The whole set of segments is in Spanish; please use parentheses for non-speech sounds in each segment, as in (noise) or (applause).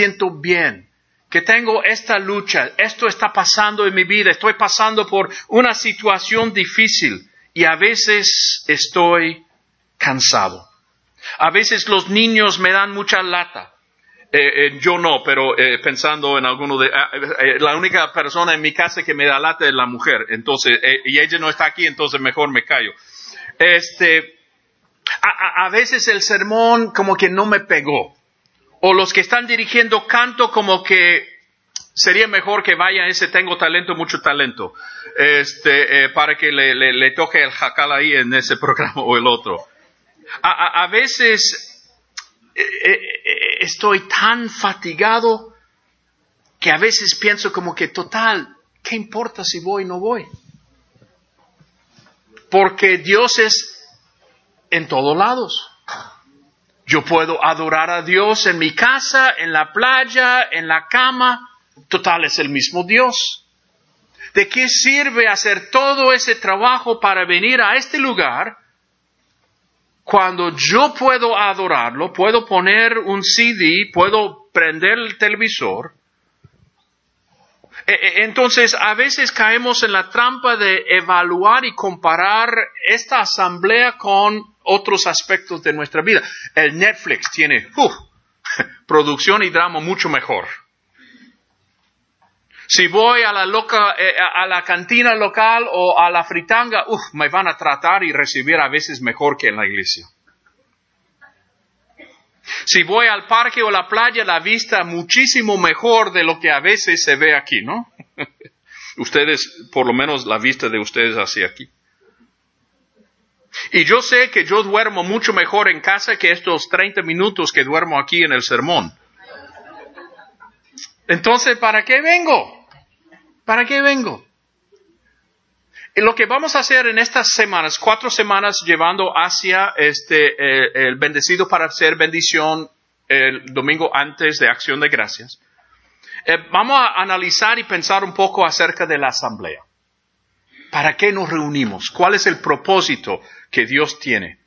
siento bien, que tengo esta lucha, esto está pasando en mi vida, estoy pasando por una situación difícil y a veces estoy cansado. A veces los niños me dan mucha lata. Eh, eh, yo no, pero eh, pensando en alguno de... ah, eh, la única persona en mi casa que me da lata es la mujer. Entonces, eh, y ella no está aquí, entonces mejor me callo. Este, a, a- a veces el sermón como que no me pegó. O los que están dirigiendo canto como que sería mejor que vaya ese tengo talento, mucho talento, este, eh, para que le, toque el jacal ahí en ese programa o el otro. A, a- a veces eh, eh, estoy tan fatigado que a veces pienso como que total, ¿qué importa si voy o no voy? Porque Dios es en todos lados. Yo puedo adorar a Dios en mi casa, en la playa, en la cama. Total, es el mismo Dios. ¿De qué sirve hacer todo ese trabajo para venir a este lugar cuando yo puedo adorarlo, puedo poner un CD, puedo prender el televisor? E- e- Entonces, a veces caemos en la trampa de evaluar y comparar esta asamblea con otros aspectos de nuestra vida. El Netflix tiene (laughs) producción y drama mucho mejor. Si voy a la, loca, eh, a la cantina local o a la fritanga, me van a tratar y recibir a veces mejor que en la iglesia. Si voy al parque o la playa, la vista muchísimo mejor de lo que a veces se ve aquí, ¿no? (laughs) ustedes, por lo menos la vista de ustedes así aquí. Y yo sé que yo duermo mucho mejor en casa que estos 30 minutos que duermo aquí en el sermón. Entonces, ¿para qué vengo? ¿Para qué vengo? Lo que vamos a hacer en estas semanas, cuatro semanas llevando hacia este, eh, el bendecido para hacer bendición el domingo antes de acción de gracias, eh, vamos a analizar y pensar un poco acerca de la asamblea. ¿Para qué nos reunimos? ¿Cuál es el propósito que Dios tiene?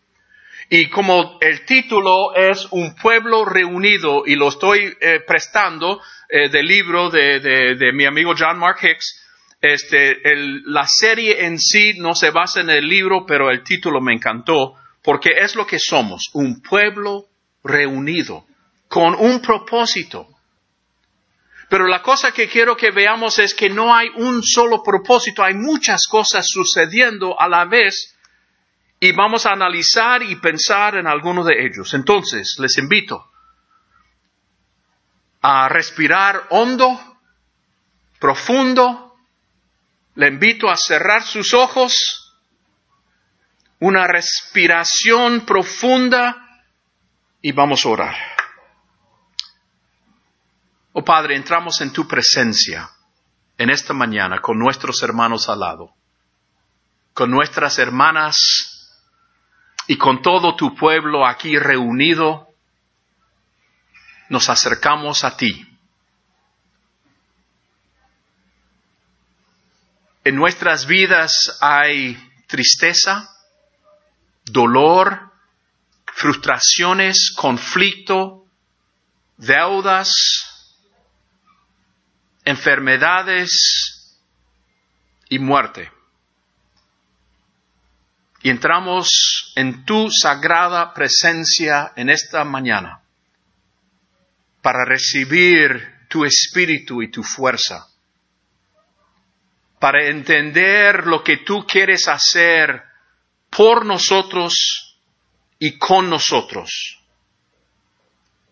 Y como el título es Un pueblo reunido y lo estoy eh, prestando del libro de, de- de mi amigo John Mark Hicks, este, la serie en sí no se basa en el libro, pero el título me encantó porque es lo que somos, un pueblo reunido con un propósito. Pero la cosa que quiero que veamos es que no hay un solo propósito, hay muchas cosas sucediendo a la vez y vamos a analizar y pensar en alguno de ellos. Entonces, les invito a respirar hondo, profundo, le invito a cerrar sus ojos, una respiración profunda y vamos a orar. Oh Padre, entramos en tu presencia en esta mañana con nuestros hermanos al lado, con nuestras hermanas y con todo tu pueblo aquí reunido. Nos acercamos a ti. En nuestras vidas hay tristeza, dolor, frustraciones, conflicto, deudas, enfermedades y muerte. Y entramos en tu sagrada presencia en esta mañana para recibir tu espíritu y tu fuerza, para entender lo que tú quieres hacer por nosotros y con nosotros.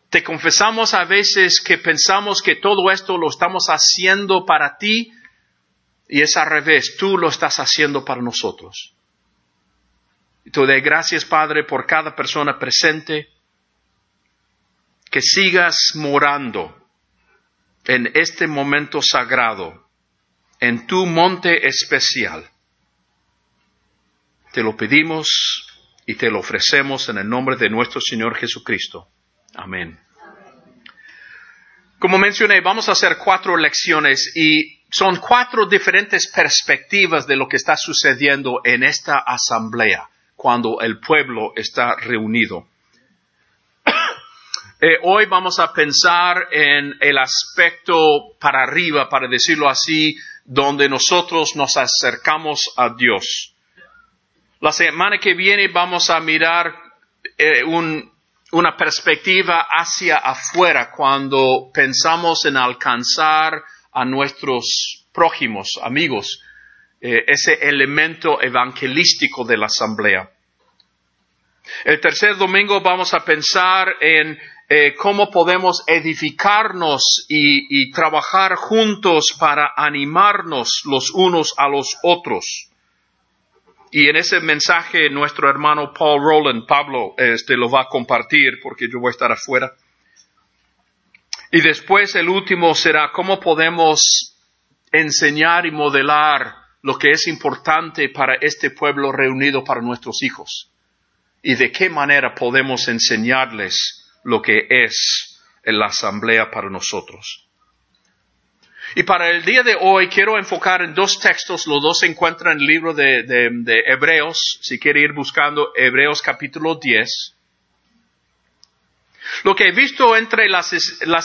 Te confesamos a veces que pensamos que todo esto lo estamos haciendo para ti y es al revés, tú lo estás haciendo para nosotros. Y te doy gracias, Padre, por cada persona presente, que sigas morando en este momento sagrado, en tu monte especial. Te lo pedimos y te lo ofrecemos en el nombre de nuestro Señor Jesucristo. Amén. Como mencioné, vamos a hacer cuatro lecciones y son cuatro diferentes perspectivas de lo que está sucediendo en esta asamblea cuando el pueblo está reunido. (coughs) Eh, hoy vamos a pensar en el aspecto para arriba, para decirlo así, donde nosotros nos acercamos a Dios. La semana que viene vamos a mirar eh, una perspectiva hacia afuera cuando pensamos en alcanzar a nuestros prójimos, amigos, eh, ese elemento evangelístico de la asamblea. El tercer domingo vamos a pensar en eh, cómo podemos edificarnos y, trabajar juntos para animarnos los unos a los otros. Y en ese mensaje nuestro hermano Paul Rowland, Pablo, este, lo va a compartir porque yo voy a estar afuera. Y después el último será cómo podemos enseñar y modelar lo que es importante para este pueblo reunido para nuestros hijos. Y de qué manera podemos enseñarles lo que es la asamblea para nosotros. Y para el día de hoy quiero enfocar en dos textos, los dos se encuentran en el libro de, Hebreos, si quiere ir buscando Hebreos capítulo 10. Lo que he visto entre las,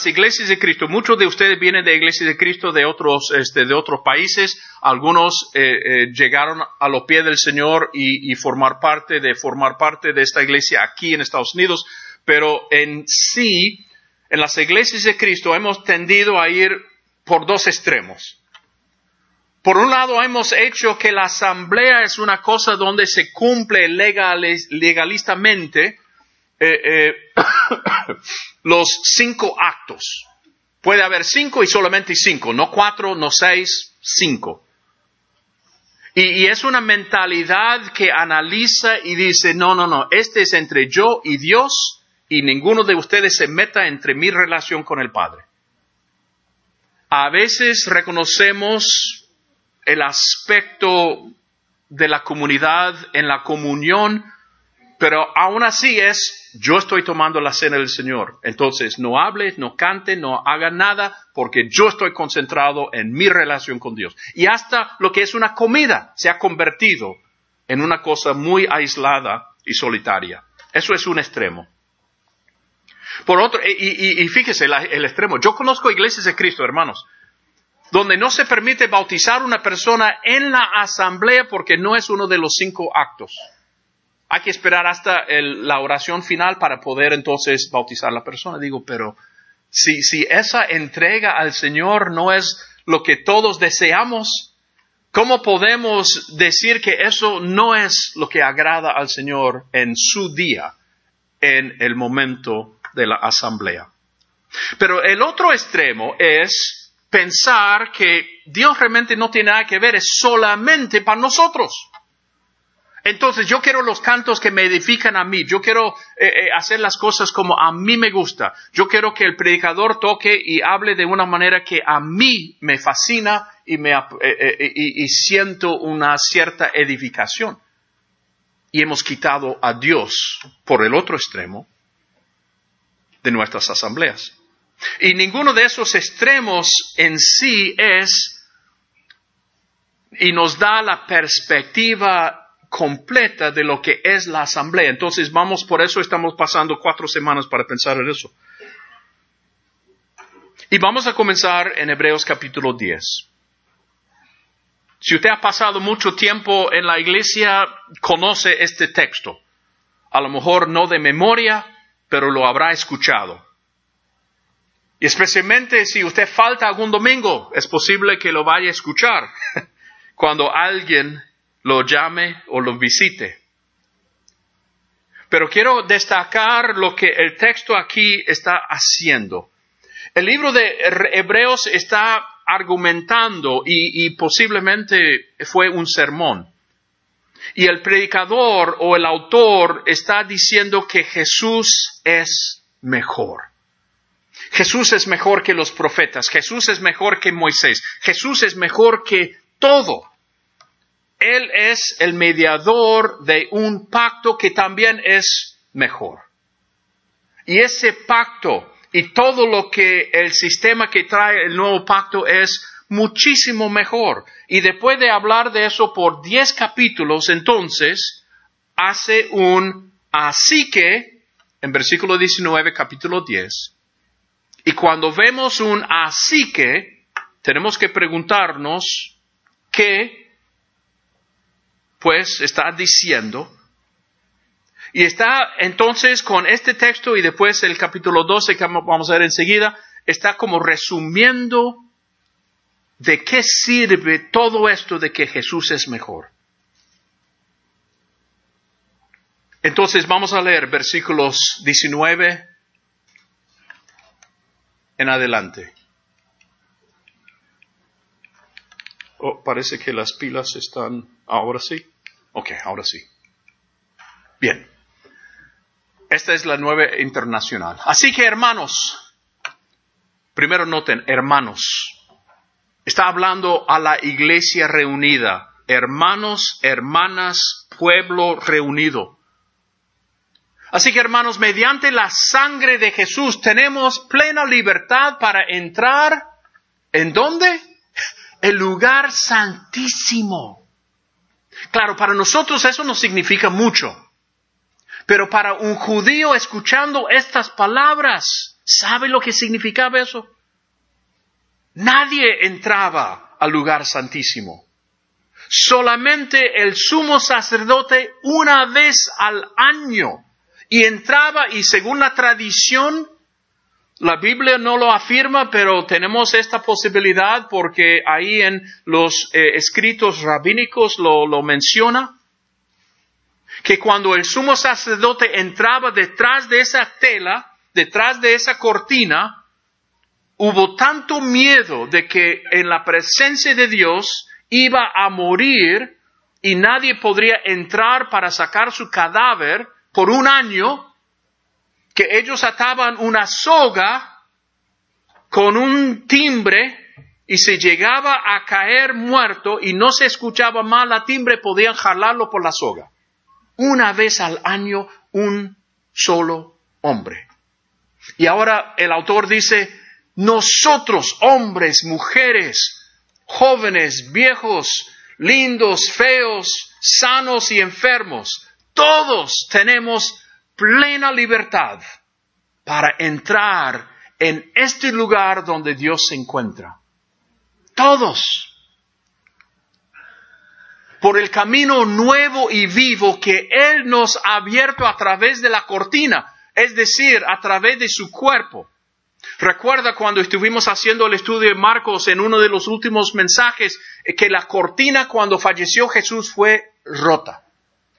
iglesias de Cristo, muchos de ustedes vienen de iglesias de Cristo de otros, este, de otros países, algunos eh, eh, llegaron a los pies del Señor y, y formar parte de formar parte de esta iglesia aquí en Estados Unidos, pero en sí, en las iglesias de Cristo hemos tendido a ir por dos extremos. Por un lado, hemos hecho que la asamblea es una cosa donde se cumple legalistamente eh, eh, (coughs) los cinco actos. Puede haber cinco y solamente cinco, no cuatro, no seis, cinco. y, es una mentalidad que analiza y dice, no, no, no, este es entre yo y Dios y ninguno de ustedes se meta entre mi relación con el Padre. A veces reconocemos el aspecto de la comunidad en la comunión, pero aún así es, yo estoy tomando la cena del Señor. Entonces, no hables, no cante, no haga nada, porque yo estoy concentrado en mi relación con Dios. Y hasta lo que es una comida se ha convertido en una cosa muy aislada y solitaria. Eso es un extremo. Por otro, y, fíjese el extremo, yo conozco iglesias de Cristo, hermanos, donde no se permite bautizar una persona en la asamblea porque no es uno de los cinco actos. Hay que esperar hasta la oración final para poder entonces bautizar a la persona. Digo, pero si, si esa entrega al Señor no es lo que todos deseamos, ¿cómo podemos decir que eso no es lo que agrada al Señor en su día, en el momento de la asamblea. Pero el otro extremo es pensar que Dios realmente no tiene nada que ver, es solamente para nosotros. Entonces yo quiero los cantos que me edifican a mí, yo quiero eh, eh, hacer las cosas como a mí me gusta, yo quiero que el predicador toque y hable de una manera que a mí me fascina y, me, eh, y siento una cierta edificación. Y hemos quitado a Dios por el otro extremo de nuestras asambleas. Y ninguno de esos extremos en sí es y nos da la perspectiva completa de lo que es la asamblea. Entonces vamos, por eso estamos pasando cuatro semanas para pensar en eso. Y vamos a comenzar en Hebreos capítulo 10. Si usted ha pasado mucho tiempo en la iglesia, conoce este texto. A lo mejor no de memoria, pero lo habrá escuchado. Y especialmente si usted falta algún domingo, es posible que lo vaya a escuchar (laughs) cuando alguien lo llame o lo visite. Pero quiero destacar lo que el texto aquí está haciendo. El libro de Hebreos está argumentando y, y posiblemente fue un sermón y el predicador o el autor está diciendo que Jesús es mejor. Jesús es mejor que los profetas, Jesús es mejor que Moisés, Jesús es mejor que todo. Él es el mediador de un pacto que también es mejor. Y ese pacto y todo lo que el sistema que trae el nuevo pacto es muchísimo mejor. Y después de hablar de eso por diez capítulos, entonces hace un así que en versículo 19, capítulo 10. Y cuando vemos un así que, tenemos que preguntarnos qué, pues, está diciendo. Y está entonces con este texto y después el capítulo 12 que vamos a ver enseguida, está como resumiendo de qué sirve todo esto de que Jesús es mejor. Entonces vamos a leer versículos 19 en adelante. Oh, parece que las pilas están... Ahora sí. Ok, ahora sí. Bien. Esta es la nueva internacional. Así que hermanos, primero noten, hermanos. Está hablando a la iglesia reunida. Hermanos, hermanas, pueblo reunido. Así que hermanos, mediante la sangre de Jesús tenemos plena libertad para entrar en dónde? El lugar santísimo. Claro, para nosotros eso no significa mucho. Pero para un judío escuchando estas palabras, ¿sabe lo que significaba eso? Nadie entraba al lugar santísimo. Solamente el sumo sacerdote una vez al año y entraba y según la tradición, la Biblia no lo afirma, pero tenemos esta posibilidad porque ahí en los eh, escritos rabínicos lo, lo menciona, que cuando el sumo sacerdote entraba detrás de esa tela, detrás de esa cortina, hubo tanto miedo de que en la presencia de Dios iba a morir y nadie podría entrar para sacar su cadáver, por un año que ellos ataban una soga con un timbre y se llegaba a caer muerto y no se escuchaba mal la timbre, podían jalarlo por la soga. Una vez al año un solo hombre. Y ahora el autor dice, nosotros, hombres, mujeres, jóvenes, viejos, lindos, feos, sanos y enfermos, todos tenemos plena libertad para entrar en este lugar donde Dios se encuentra. Todos. Por el camino nuevo y vivo que Él nos ha abierto a través de la cortina, es decir, a través de su cuerpo. Recuerda cuando estuvimos haciendo el estudio de Marcos en uno de los últimos mensajes, que la cortina cuando falleció Jesús fue rota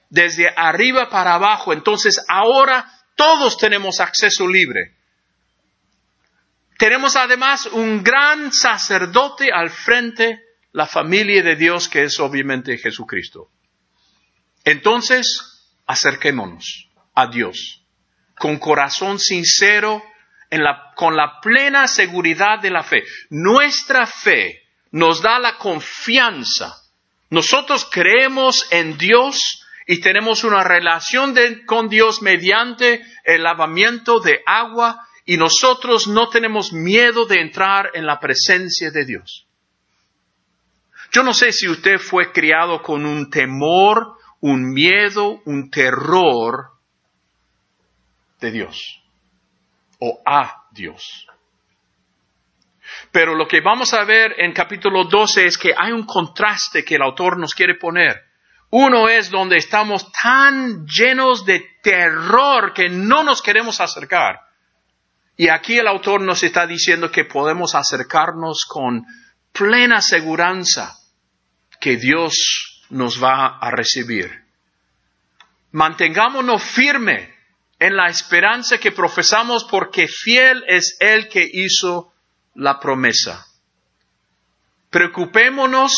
desde arriba para abajo. Entonces ahora todos tenemos acceso libre. Tenemos además un gran sacerdote al frente, la familia de Dios que es obviamente Jesucristo. Entonces, acerquémonos a Dios con corazón sincero, en la, con la plena seguridad de la fe. Nuestra fe nos da la confianza. Nosotros creemos en Dios y tenemos una relación con Dios mediante el lavamiento de agua y nosotros no tenemos miedo de entrar en la presencia de Dios. Yo no sé si usted fue criado con un temor, un miedo, un terror de Dios o a Dios. Pero lo que vamos a ver en capítulo 12 es que hay un contraste que el autor nos quiere poner uno es donde estamos tan llenos de terror que no nos queremos acercar. Y aquí el autor nos está diciendo que podemos acercarnos con plena seguridad que Dios nos va a recibir. Mantengámonos firme en la esperanza que profesamos porque fiel es el que hizo la promesa. Preocupémonos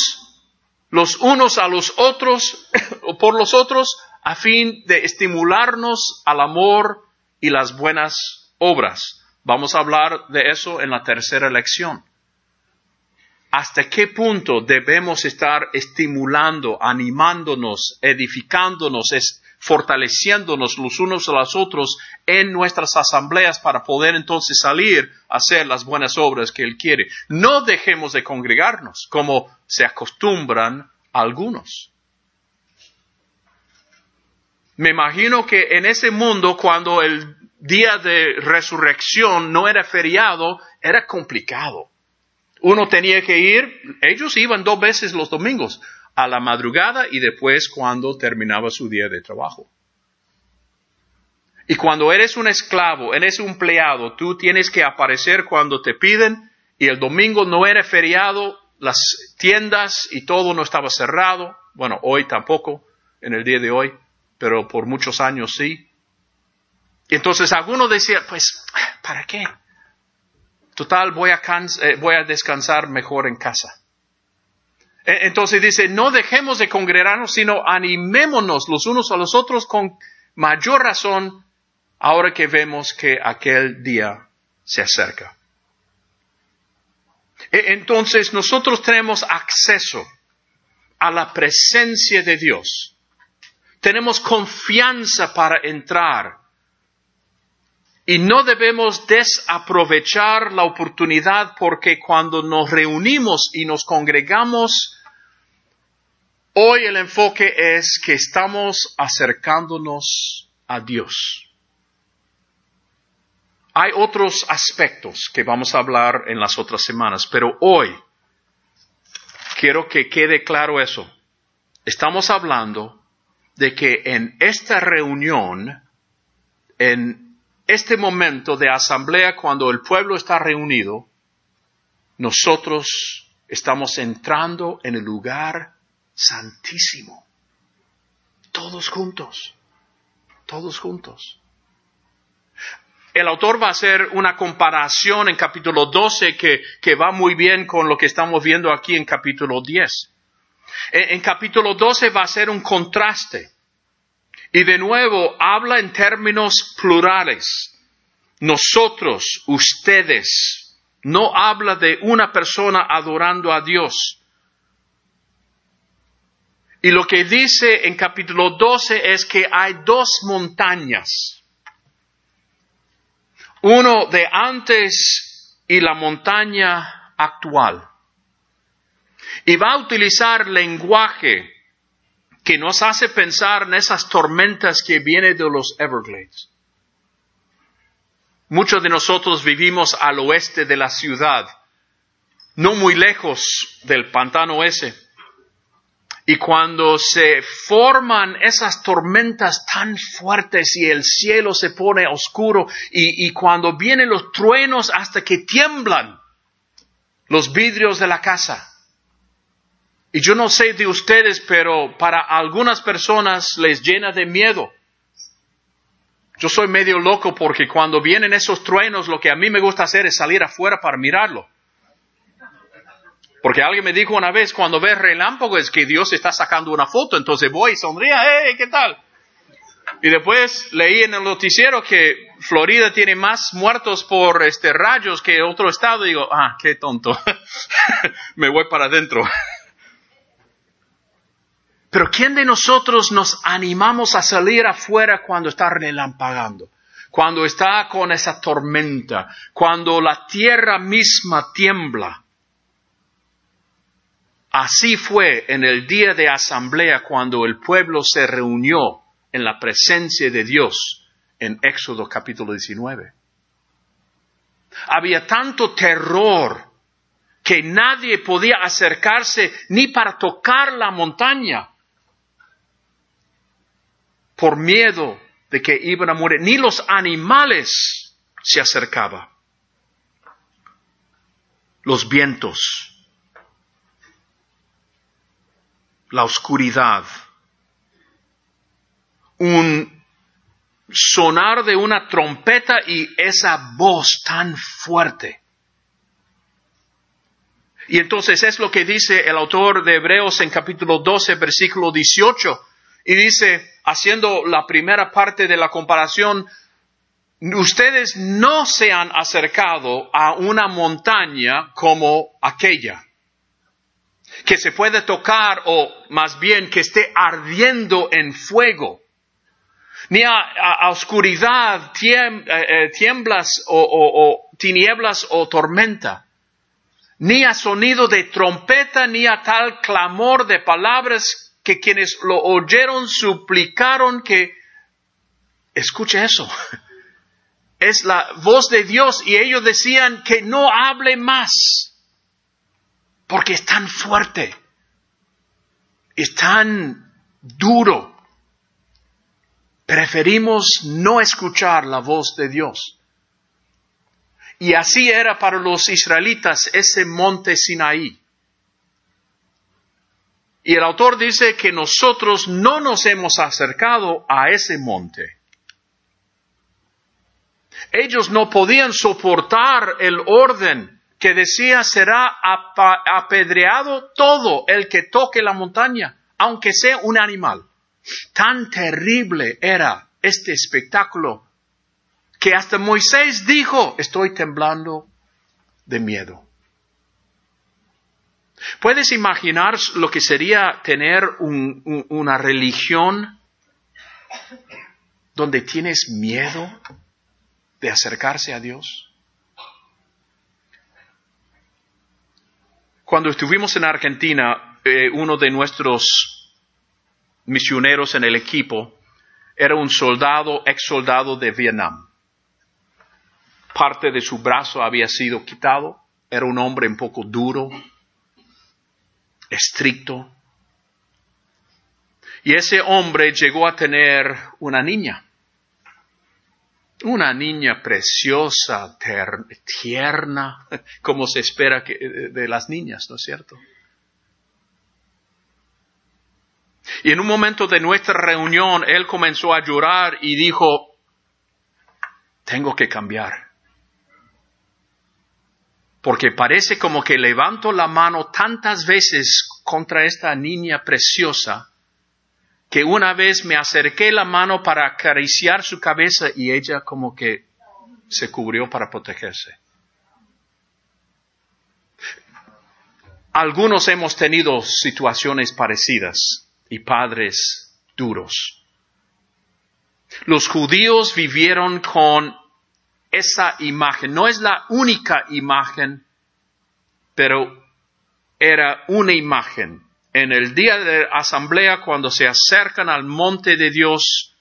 los unos a los otros (laughs) o por los otros a fin de estimularnos al amor y las buenas obras. Vamos a hablar de eso en la tercera lección. ¿Hasta qué punto debemos estar estimulando, animándonos, edificándonos, fortaleciéndonos los unos a los otros en nuestras asambleas para poder entonces salir a hacer las buenas obras que Él quiere. No dejemos de congregarnos como se acostumbran algunos. Me imagino que en ese mundo, cuando el día de resurrección no era feriado, era complicado. Uno tenía que ir, ellos iban dos veces los domingos, a la madrugada y después cuando terminaba su día de trabajo. Y cuando eres un esclavo, eres un empleado, tú tienes que aparecer cuando te piden y el domingo no era feriado, las tiendas y todo no estaba cerrado. Bueno, hoy tampoco, en el día de hoy, pero por muchos años sí. Entonces algunos decían, pues, ¿para qué? Total, voy a, eh, voy a descansar mejor en casa. E, entonces dice, no dejemos de congregarnos, sino animémonos los unos a los otros con mayor razón ahora que vemos que aquel día se acerca. E, entonces nosotros tenemos acceso a la presencia de Dios. Tenemos confianza para entrar y no debemos desaprovechar la oportunidad porque cuando nos reunimos y nos congregamos, hoy el enfoque es que estamos acercándonos a Dios. Hay otros aspectos que vamos a hablar en las otras semanas, pero hoy quiero que quede claro eso. Estamos hablando de que en esta reunión, en este momento de asamblea, cuando el pueblo está reunido, nosotros estamos entrando en el lugar santísimo. Todos juntos. Todos juntos. El autor va a hacer una comparación en capítulo 12 que, va muy bien con lo que estamos viendo aquí en capítulo 10. En, capítulo 12 va a ser un contraste. Y de nuevo habla en términos plurales. Nosotros, ustedes. No habla de una persona adorando a Dios. Y lo que dice en capítulo 12 es que hay dos montañas uno de antes y la montaña actual. Y va a utilizar lenguaje que nos hace pensar en esas tormentas que vienen de los Everglades. Muchos de nosotros vivimos al oeste de la ciudad, no muy lejos del pantano ese. Y cuando se forman esas tormentas tan fuertes y el cielo se pone oscuro y, y, cuando vienen los truenos hasta que tiemblan los vidrios de la casa. Y yo no sé de ustedes, pero para algunas personas les llena de miedo. Yo soy medio loco porque cuando vienen esos truenos lo que a mí me gusta hacer es salir afuera para mirarlo. Porque alguien me dijo una vez, cuando ves relámpago es que Dios está sacando una foto, entonces voy y sonría, hey, ¿qué tal? Y después leí en el noticiero que Florida tiene más muertos por este rayos que otro estado. Y digo, ah, qué tonto. (laughs) me voy para adentro. Pero ¿quién de nosotros nos animamos a salir afuera cuando está relampagando? Cuando está con esa tormenta, cuando la tierra misma tiembla. Así fue en el día de asamblea cuando el pueblo se reunió en la presencia de Dios en Éxodo capítulo 19. Había tanto terror que nadie podía acercarse ni para tocar la montaña por miedo de que iban a morir. Ni los animales se acercaban. Los vientos la oscuridad, un sonar de una trompeta y esa voz tan fuerte. Y entonces es lo que dice el autor de Hebreos en capítulo 12, versículo 18. Y dice, haciendo la primera parte de la comparación, ustedes no se han acercado a una montaña como aquella que se puede tocar o más bien que esté ardiendo en fuego, ni a, oscuridad, eh, eh, tiemblas o, o tinieblas o tormenta, ni a sonido de trompeta, ni a tal clamor de palabras que quienes lo oyeron suplicaron que, escuche eso, (laughs) es la voz de Dios y ellos decían que no hable más, porque es tan fuerte, es tan duro. Preferimos no escuchar la voz de Dios. Y así era para los israelitas ese monte Sinaí. Y el autor dice que nosotros no nos hemos acercado a ese monte. Ellos no podían soportar el orden que decía será apedreado todo el que toque la montaña, aunque sea un animal. Tan terrible era este espectáculo que hasta Moisés dijo, estoy temblando de miedo. ¿Puedes imaginar lo que sería tener una religión donde tienes miedo de acercarse a Dios? Cuando estuvimos en Argentina, eh, uno de nuestros misioneros en el equipo era un soldado, ex soldado de Vietnam. Parte de su brazo había sido quitado, era un hombre un poco duro, estricto. Y ese hombre llegó a tener una niña. Una niña preciosa, tierna, (laughs) como se espera que, de las niñas, ¿no es cierto? Y en un momento de nuestra reunión, él comenzó a llorar y dijo, tengo que cambiar. Porque parece como que levanto la mano tantas veces contra esta niña preciosa que una vez me acerqué la mano para acariciar su cabeza y ella como que se cubrió para protegerse. Algunos hemos tenido situaciones parecidas y padres duros. Los judíos vivieron con esa imagen. No es la única imagen, pero era una imagen en el día de asamblea, cuando se acercan al monte de Dios,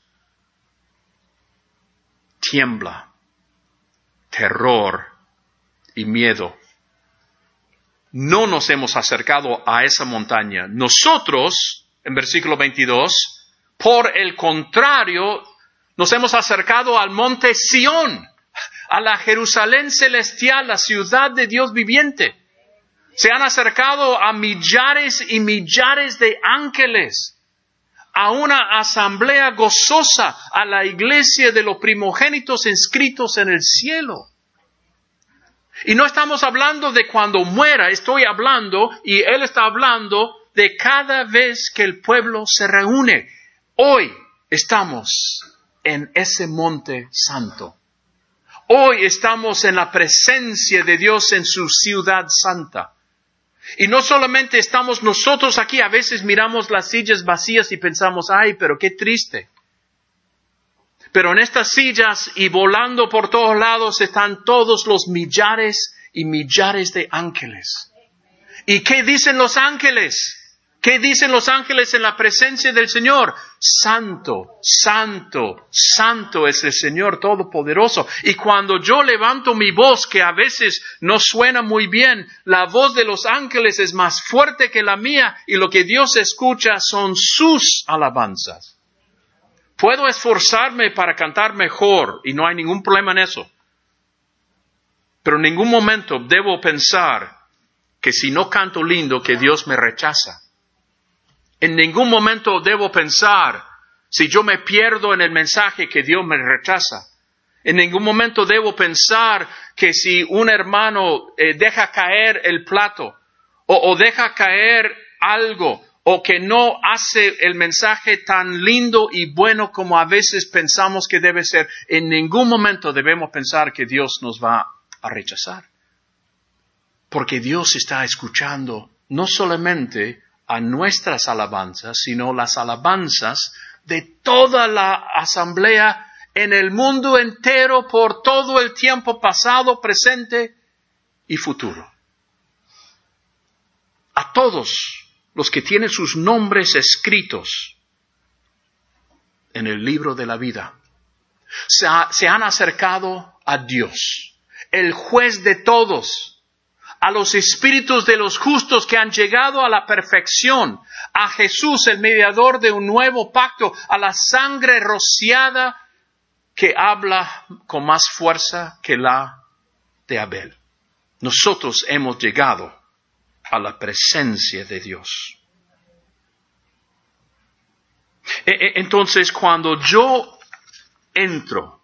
tiembla, terror y miedo. No nos hemos acercado a esa montaña. Nosotros, en versículo 22, por el contrario, nos hemos acercado al monte Sión, a la Jerusalén celestial, la ciudad de Dios viviente se han acercado a millares y millares de ángeles, a una asamblea gozosa, a la iglesia de los primogénitos inscritos en el cielo. Y no estamos hablando de cuando muera, estoy hablando, y él está hablando de cada vez que el pueblo se reúne. Hoy estamos en ese monte santo. Hoy estamos en la presencia de Dios en su ciudad santa. Y no solamente estamos nosotros aquí, a veces miramos las sillas vacías y pensamos, ay, pero qué triste. Pero en estas sillas y volando por todos lados están todos los millares y millares de ángeles. ¿Y qué dicen los ángeles? ¿Qué dicen los ángeles en la presencia del Señor? Santo, santo, santo es el Señor Todopoderoso. Y cuando yo levanto mi voz, que a veces no suena muy bien, la voz de los ángeles es más fuerte que la mía y lo que Dios escucha son sus alabanzas. Puedo esforzarme para cantar mejor y no hay ningún problema en eso. Pero en ningún momento debo pensar que si no canto lindo, que Dios me rechaza. En ningún momento debo pensar si yo me pierdo en el mensaje que Dios me rechaza. En ningún momento debo pensar que si un hermano eh, deja caer el plato o, o deja caer algo o que no hace el mensaje tan lindo y bueno como a veces pensamos que debe ser, en ningún momento debemos pensar que Dios nos va a rechazar. Porque Dios está escuchando no solamente a nuestras alabanzas, sino las alabanzas de toda la asamblea en el mundo entero por todo el tiempo pasado, presente y futuro. A todos los que tienen sus nombres escritos en el libro de la vida. se, se han acercado a Dios, el juez de todos, a los espíritus de los justos que han llegado a la perfección, a Jesús, el mediador de un nuevo pacto, a la sangre rociada que habla con más fuerza que la de Abel. Nosotros hemos llegado a la presencia de Dios. E, e, entonces, cuando yo entro,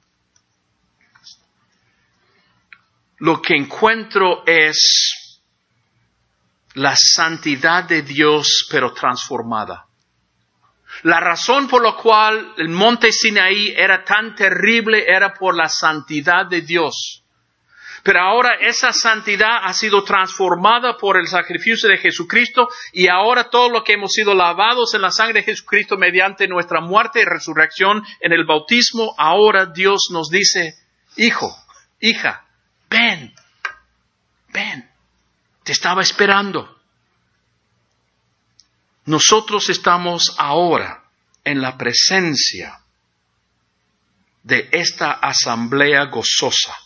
lo que encuentro es la santidad de Dios, pero transformada. La razón por la cual el monte Sinaí era tan terrible era por la santidad de Dios. Pero ahora esa santidad ha sido transformada por el sacrificio de Jesucristo y ahora todo lo que hemos sido lavados en la sangre de Jesucristo mediante nuestra muerte y resurrección en el bautismo, ahora Dios nos dice, hijo, hija, ven, ven, te estaba esperando. Nosotros estamos ahora en la presencia de esta asamblea gozosa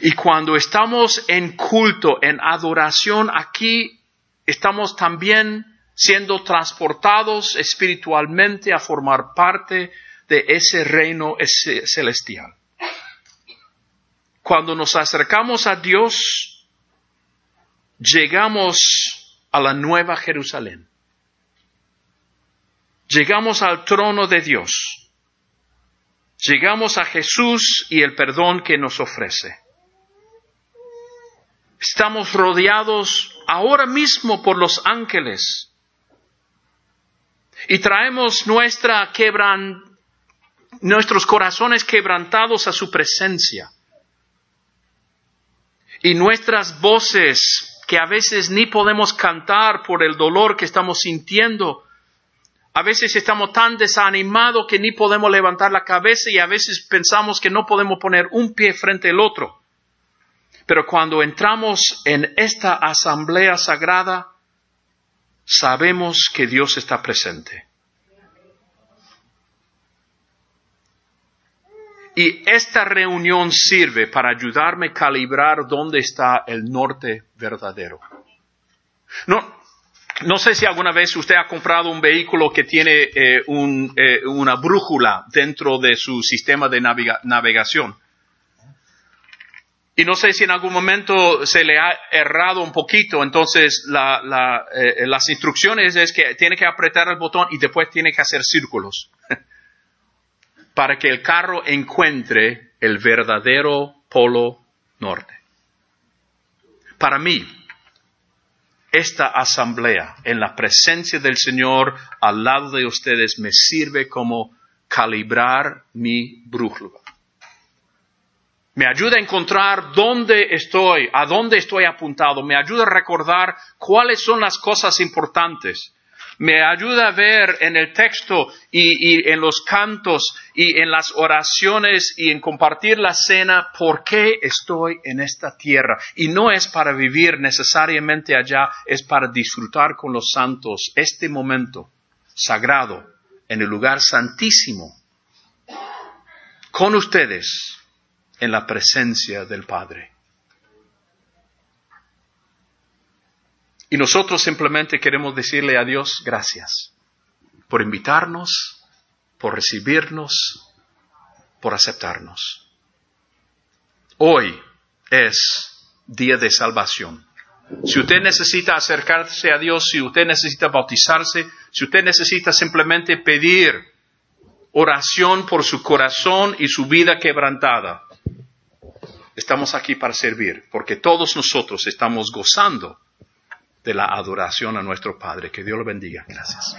y cuando estamos en culto, en adoración, aquí estamos también siendo transportados espiritualmente a formar parte de ese reino celestial. Cuando nos acercamos a Dios, llegamos a la nueva Jerusalén. Llegamos al trono de Dios. Llegamos a Jesús y el perdón que nos ofrece. Estamos rodeados ahora mismo por los ángeles. Y traemos nuestra quebran, nuestros corazones quebrantados a su presencia. Y nuestras voces, que a veces ni podemos cantar por el dolor que estamos sintiendo, a veces estamos tan desanimados que ni podemos levantar la cabeza y a veces pensamos que no podemos poner un pie frente al otro. Pero cuando entramos en esta asamblea sagrada, sabemos que Dios está presente. Y esta reunión sirve para ayudarme a calibrar dónde está el norte verdadero. No, no sé si alguna vez usted ha comprado un vehículo que tiene eh, eh, una brújula dentro de su sistema de navegación. Y no sé si en algún momento se le ha errado un poquito, entonces eh, las instrucciones es que tiene que apretar el botón y después tiene que hacer círculos (laughs) para que el carro encuentre el verdadero polo norte. Para mí, esta asamblea en la presencia del Señor al lado de ustedes me sirve como calibrar mi brújula. Me ayuda a encontrar dónde estoy, a dónde estoy apuntado. Me ayuda a recordar cuáles son las cosas importantes. Me ayuda a ver en el texto y, en los cantos y en las oraciones y en compartir la cena por qué estoy en esta tierra. Y no es para vivir necesariamente allá, es para disfrutar con los santos este momento sagrado en el lugar santísimo. Con ustedes en la presencia del Padre. Y nosotros simplemente queremos decirle a Dios gracias por invitarnos, por recibirnos, por aceptarnos. Hoy es día de salvación. Si usted necesita acercarse a Dios, si usted necesita bautizarse, si usted necesita simplemente pedir oración por su corazón y su vida quebrantada, estamos aquí para servir, porque todos nosotros estamos gozando de la adoración a nuestro Padre. Que Dios lo bendiga. Gracias.